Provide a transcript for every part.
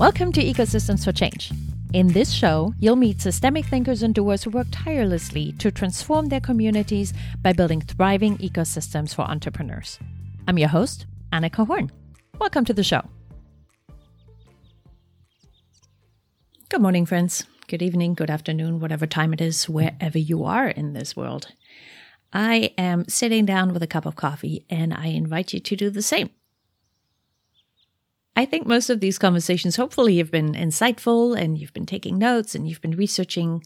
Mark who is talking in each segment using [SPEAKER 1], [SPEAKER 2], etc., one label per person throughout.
[SPEAKER 1] Welcome to Ecosystems for Change. In this show, you'll meet systemic thinkers and doers who work tirelessly to transform their communities by building thriving ecosystems for entrepreneurs. I'm your host, Anika Horn. Welcome to the show. Good morning, friends. Good evening, good afternoon, whatever time it is, wherever you are in this world. I am sitting down with a cup of coffee and I invite you to do the same. I think most of these conversations hopefully have been insightful and you've been taking notes and you've been researching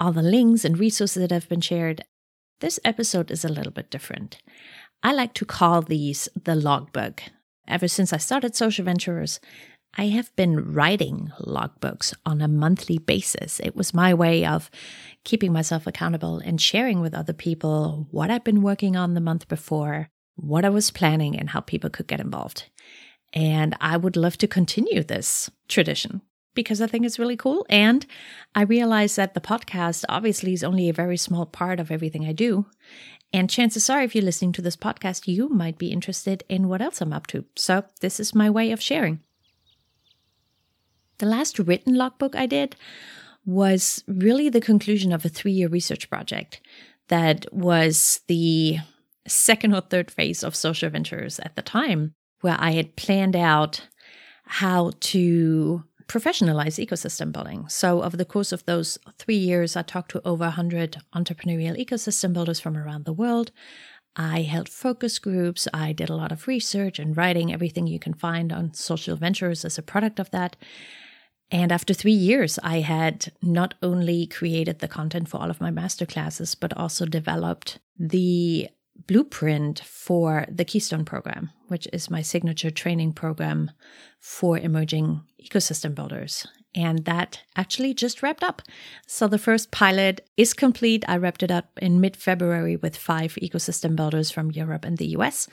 [SPEAKER 1] all the links and resources that have been shared. This episode is a little bit different. I like to call these the logbook. Ever since I started Social Venturers, I have been writing logbooks on a monthly basis. It was my way of keeping myself accountable and sharing with other people what I've been working on the month before, what I was planning, and how people could get involved. And I would love to continue this tradition because I think it's really cool. And I realize that the podcast obviously is only a very small part of everything I do. And chances are, if you're listening to this podcast, you might be interested in what else I'm up to. So this is my way of sharing. The last written logbook I did was really the conclusion of a three year research project that was the second or third phase of Social Venturers at the time where I had planned out how to professionalize ecosystem building. So, over the course of those three years, I talked to over 100 entrepreneurial ecosystem builders from around the world. I held focus groups. I did a lot of research and writing, everything you can find on social venturers as a product of that. And after three years, I had not only created the content for all of my masterclasses, but also developed the blueprint for the Keystone program, which is my signature training program for emerging ecosystem builders. And that actually just wrapped up. So the first pilot is complete. I wrapped it up in mid February with five ecosystem builders from Europe and the US.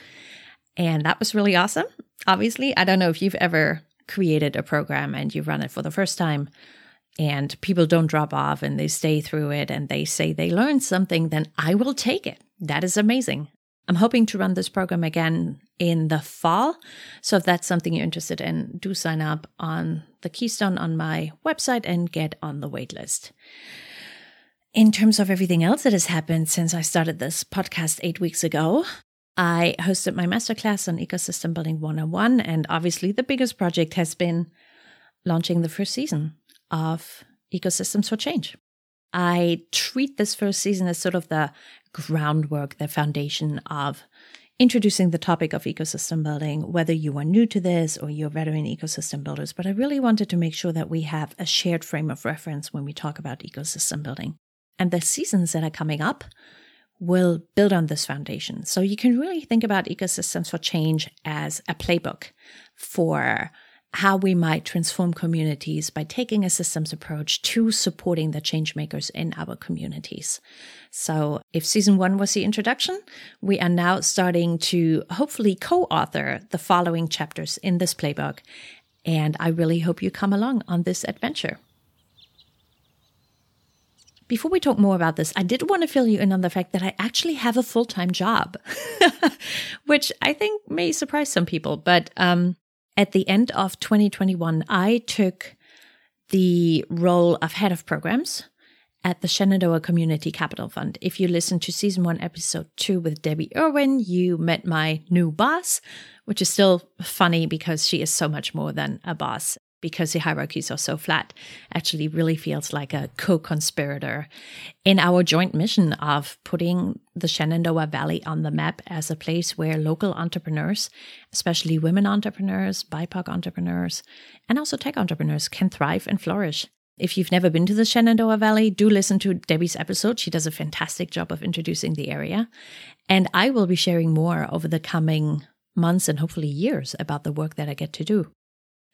[SPEAKER 1] And that was really awesome. Obviously, I don't know if you've ever created a program and you run it for the first time and people don't drop off and they stay through it and they say they learned something, then I will take it. That is amazing. I'm hoping to run this program again in the fall. So if that's something you're interested in, do sign up on the Keystone on my website and get on the waitlist. In terms of everything else that has happened since I started this podcast eight weeks ago, I hosted my masterclass on ecosystem building 101. And obviously, the biggest project has been launching the first season of Ecosystems for Change. I treat this first season as sort of the groundwork, the foundation of introducing the topic of ecosystem building, whether you are new to this or you're veteran ecosystem builders. But I really wanted to make sure that we have a shared frame of reference when we talk about ecosystem building. And the seasons that are coming up will build on this foundation. So you can really think about ecosystems for change as a playbook for how we might transform communities by taking a systems approach to supporting the change makers in our communities. So, if season one was the introduction, we are now starting to hopefully co author the following chapters in this playbook. And I really hope you come along on this adventure. Before we talk more about this, I did want to fill you in on the fact that I actually have a full time job, which I think may surprise some people. But um, at the end of 2021, I took the role of head of programs at the Shenandoah Community Capital Fund. If you listen to season one, episode two with Debbie Irwin, you met my new boss, which is still funny because she is so much more than a boss because the hierarchies are so flat, actually really feels like a co conspirator in our joint mission of putting the Shenandoah Valley on the map as a place where local entrepreneurs, especially women entrepreneurs, BIPOC entrepreneurs, and also tech entrepreneurs, can thrive and flourish. If you've never been to the Shenandoah Valley, do listen to Debbie's episode. She does a fantastic job of introducing the area. And I will be sharing more over the coming months and hopefully years about the work that I get to do.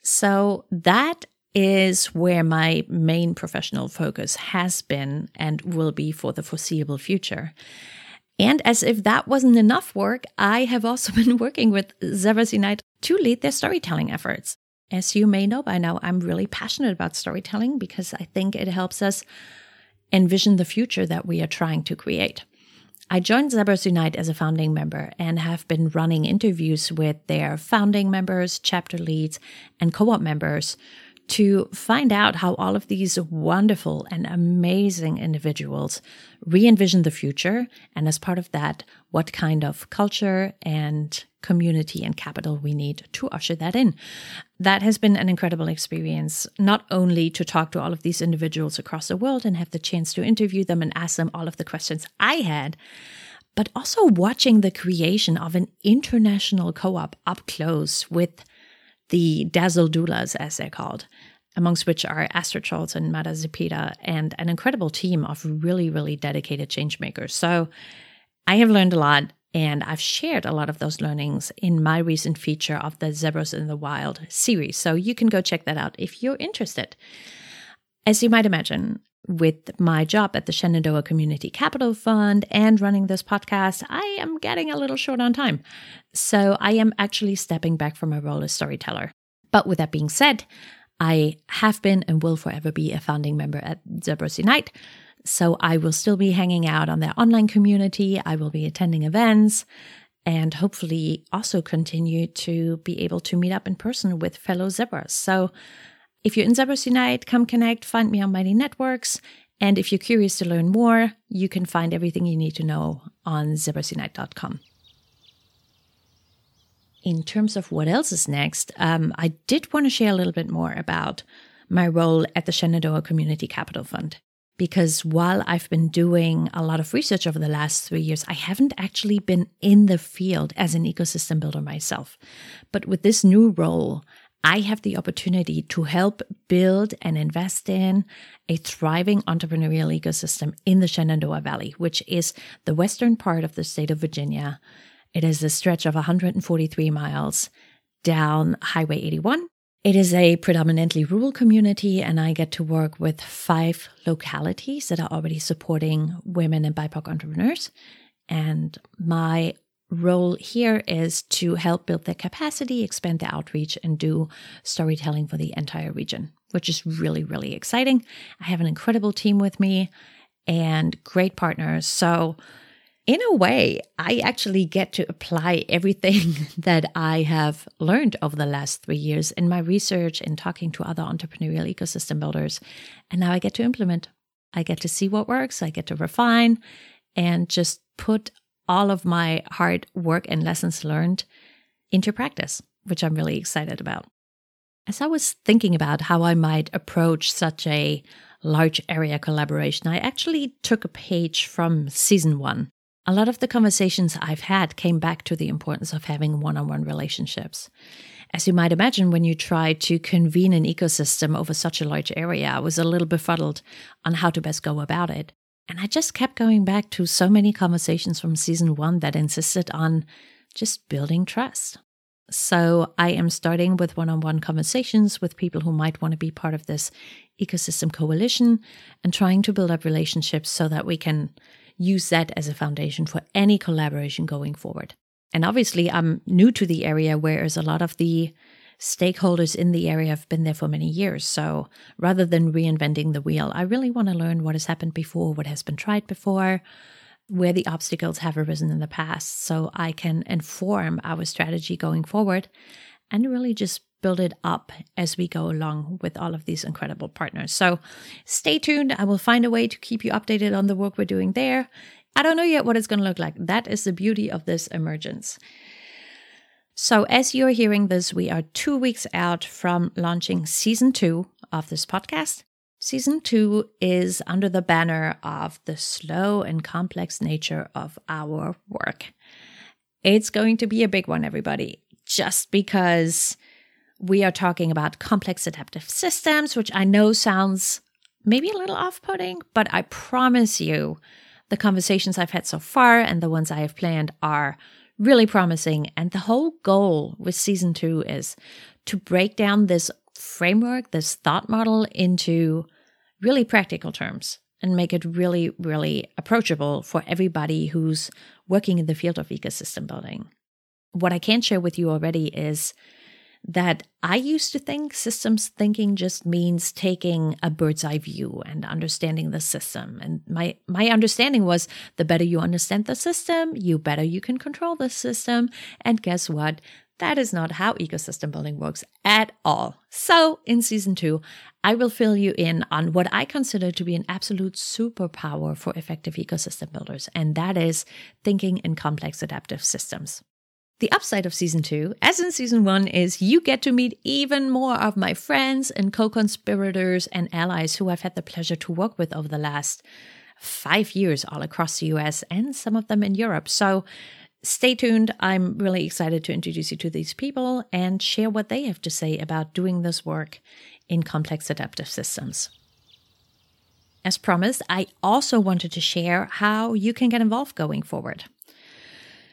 [SPEAKER 1] So that is where my main professional focus has been and will be for the foreseeable future. And as if that wasn't enough work, I have also been working with Zebras Unite to lead their storytelling efforts. As you may know by now, I'm really passionate about storytelling because I think it helps us envision the future that we are trying to create. I joined Zebras Unite as a founding member and have been running interviews with their founding members, chapter leads, and co op members to find out how all of these wonderful and amazing individuals re envision the future. And as part of that, what kind of culture and community and capital we need to usher that in. That has been an incredible experience, not only to talk to all of these individuals across the world and have the chance to interview them and ask them all of the questions I had, but also watching the creation of an international co op up close with the Dazzle Doulas, as they're called, amongst which are Astrid Scholz and Mara Zepeda, and an incredible team of really, really dedicated changemakers. So I have learned a lot, and I've shared a lot of those learnings in my recent feature of the Zebras in the Wild series. So you can go check that out if you're interested. As you might imagine, with my job at the Shenandoah Community Capital Fund and running this podcast, I am getting a little short on time. So I am actually stepping back from my role as storyteller. But with that being said, I have been and will forever be a founding member at Zebras Unite. So I will still be hanging out on their online community. I will be attending events and hopefully also continue to be able to meet up in person with fellow zebras. So if you're in Zebras Unite, come connect, find me on Mighty Networks. And if you're curious to learn more, you can find everything you need to know on zebrasunite.com. In terms of what else is next, um, I did want to share a little bit more about my role at the Shenandoah Community Capital Fund. Because while I've been doing a lot of research over the last three years, I haven't actually been in the field as an ecosystem builder myself. But with this new role, I have the opportunity to help build and invest in a thriving entrepreneurial ecosystem in the Shenandoah Valley, which is the western part of the state of Virginia. It is a stretch of 143 miles down Highway 81. It is a predominantly rural community, and I get to work with five localities that are already supporting women and BIPOC entrepreneurs. And my role here is to help build their capacity, expand their outreach, and do storytelling for the entire region, which is really, really exciting. I have an incredible team with me and great partners. So, in a way, I actually get to apply everything that I have learned over the last three years in my research and talking to other entrepreneurial ecosystem builders. And now I get to implement. I get to see what works, I get to refine and just put all of my hard work and lessons learned into practice, which I'm really excited about. As I was thinking about how I might approach such a large area collaboration, I actually took a page from season one. A lot of the conversations I've had came back to the importance of having one on one relationships. As you might imagine, when you try to convene an ecosystem over such a large area, I was a little befuddled on how to best go about it. And I just kept going back to so many conversations from season one that insisted on just building trust. So I am starting with one on one conversations with people who might want to be part of this ecosystem coalition and trying to build up relationships so that we can use that as a foundation for any collaboration going forward. And obviously, I'm new to the area, whereas a lot of the stakeholders in the area have been there for many years. So rather than reinventing the wheel, I really want to learn what has happened before, what has been tried before, where the obstacles have arisen in the past, so I can inform our strategy going forward and really just build it up as we go along with all of these incredible partners. So stay tuned. I will find a way to keep you updated on the work we're doing there. I don't know yet what it's going to look like. That is the beauty of this emergence. So, as you're hearing this, we are two weeks out from launching season two of this podcast. Season two is under the banner of the slow and complex nature of our work. It's going to be a big one, everybody, just because we are talking about complex adaptive systems, which I know sounds maybe a little off putting, but I promise you the conversations I've had so far and the ones I have planned are really promising. And the whole goal with season two is to break down this framework, this thought model into really practical terms and make it really, really approachable for everybody who's working in the field of ecosystem building. What I can share with you already is that I used to think systems thinking just means taking a bird's eye view and understanding the system. And my my understanding was the better you understand the system, you better you can control the system. And guess what? That is not how ecosystem building works at all. So, in season two, I will fill you in on what I consider to be an absolute superpower for effective ecosystem builders, and that is thinking in complex adaptive systems. The upside of season two, as in season one, is you get to meet even more of my friends and co conspirators and allies who I've had the pleasure to work with over the last five years all across the US and some of them in Europe. So, Stay tuned. I'm really excited to introduce you to these people and share what they have to say about doing this work in complex adaptive systems. As promised, I also wanted to share how you can get involved going forward.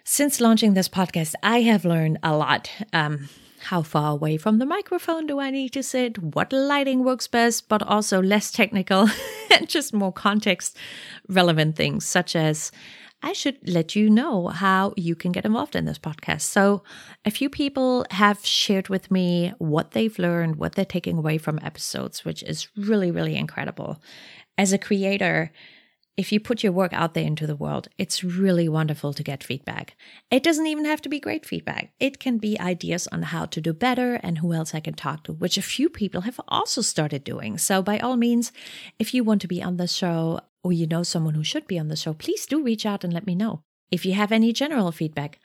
[SPEAKER 1] Since launching this podcast, I have learned a lot. Um, how far away from the microphone do I need to sit? What lighting works best, but also less technical and just more context relevant things, such as I should let you know how you can get involved in this podcast. So, a few people have shared with me what they've learned, what they're taking away from episodes, which is really, really incredible. As a creator, if you put your work out there into the world, it's really wonderful to get feedback. It doesn't even have to be great feedback. It can be ideas on how to do better and who else I can talk to, which a few people have also started doing. So, by all means, if you want to be on the show, or you know someone who should be on the show, please do reach out and let me know. If you have any general feedback,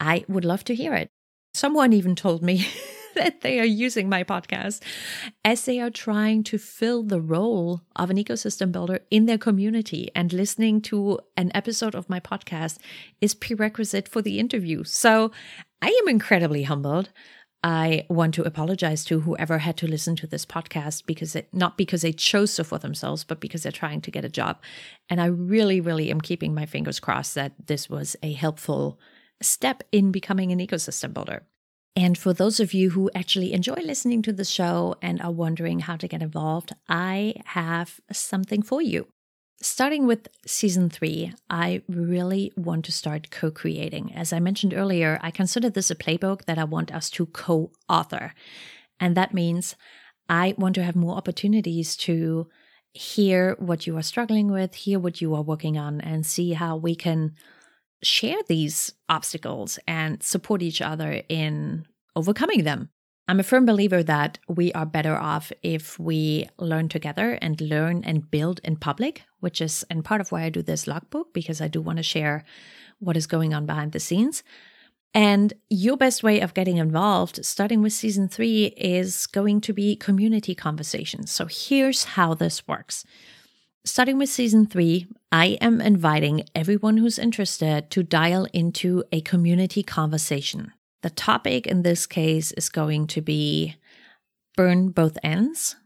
[SPEAKER 1] I would love to hear it. Someone even told me that they are using my podcast as they are trying to fill the role of an ecosystem builder in their community. And listening to an episode of my podcast is prerequisite for the interview. So I am incredibly humbled. I want to apologize to whoever had to listen to this podcast because it not because they chose so for themselves, but because they're trying to get a job. And I really, really am keeping my fingers crossed that this was a helpful step in becoming an ecosystem builder. And for those of you who actually enjoy listening to the show and are wondering how to get involved, I have something for you starting with season three, I really want to start co creating. As I mentioned earlier, I consider this a playbook that I want us to co author. And that means I want to have more opportunities to hear what you are struggling with, hear what you are working on, and see how we can share these obstacles and support each other in overcoming them. I'm a firm believer that we are better off if we learn together and learn and build in public, which is and part of why I do this logbook because I do want to share what is going on behind the scenes. And your best way of getting involved, starting with season three, is going to be community conversations. So here's how this works. Starting with season three, I am inviting everyone who's interested to dial into a community conversation. The topic in this case is going to be burn both ends.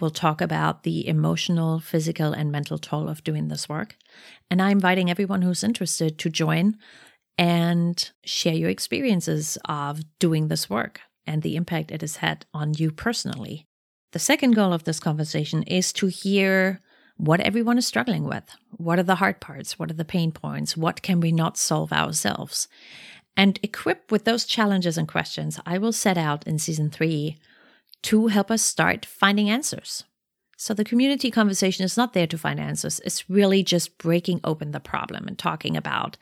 [SPEAKER 1] We'll talk about the emotional, physical, and mental toll of doing this work. And I'm inviting everyone who's interested to join and share your experiences of doing this work and the impact it has had on you personally. The second goal of this conversation is to hear what everyone is struggling with. What are the hard parts? What are the pain points? What can we not solve ourselves? And equipped with those challenges and questions, I will set out in season three to help us start finding answers. So the community conversation is not there to find answers, it's really just breaking open the problem and talking about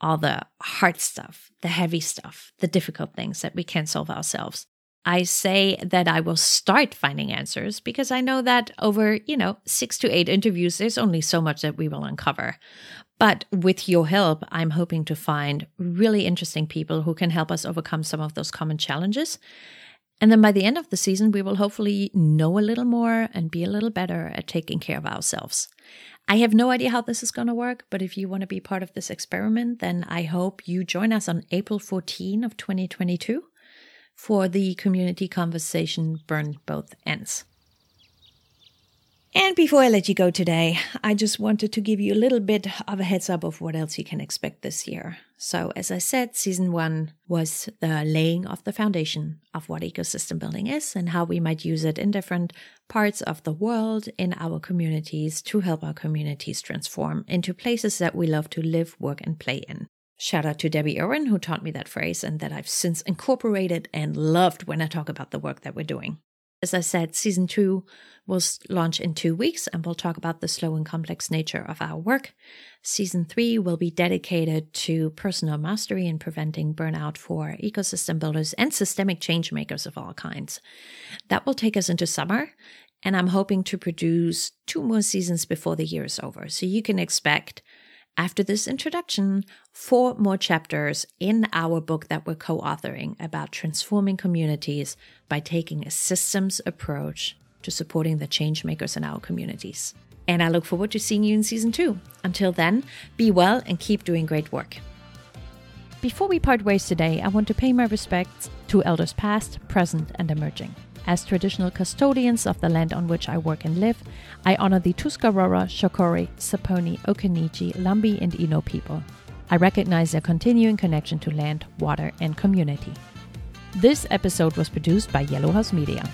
[SPEAKER 1] all the hard stuff, the heavy stuff, the difficult things that we can't solve ourselves. I say that I will start finding answers because I know that over, you know, six to eight interviews, there's only so much that we will uncover. But with your help, I'm hoping to find really interesting people who can help us overcome some of those common challenges. And then by the end of the season, we will hopefully know a little more and be a little better at taking care of ourselves. I have no idea how this is going to work, but if you want to be part of this experiment, then I hope you join us on April 14 of 2022 for the community conversation Burn Both Ends. And before I let you go today, I just wanted to give you a little bit of a heads up of what else you can expect this year. So, as I said, season one was the laying of the foundation of what ecosystem building is and how we might use it in different parts of the world in our communities to help our communities transform into places that we love to live, work, and play in. Shout out to Debbie Irwin, who taught me that phrase and that I've since incorporated and loved when I talk about the work that we're doing. As I said, season two will launch in two weeks and we'll talk about the slow and complex nature of our work. Season three will be dedicated to personal mastery and preventing burnout for ecosystem builders and systemic change makers of all kinds. That will take us into summer. And I'm hoping to produce two more seasons before the year is over. So you can expect after this introduction, four more chapters in our book that we're co authoring about transforming communities by taking a systems approach to supporting the change makers in our communities. And I look forward to seeing you in season two. Until then, be well and keep doing great work. Before we part ways today, I want to pay my respects to elders past, present, and emerging. As traditional custodians of the land on which I work and live, I honor the Tuscarora, Shakori, Saponi, Occaneechi, Lumbee, and Eno people. I recognize their continuing connection to land, water, and community. This episode was produced by Yellow House Media.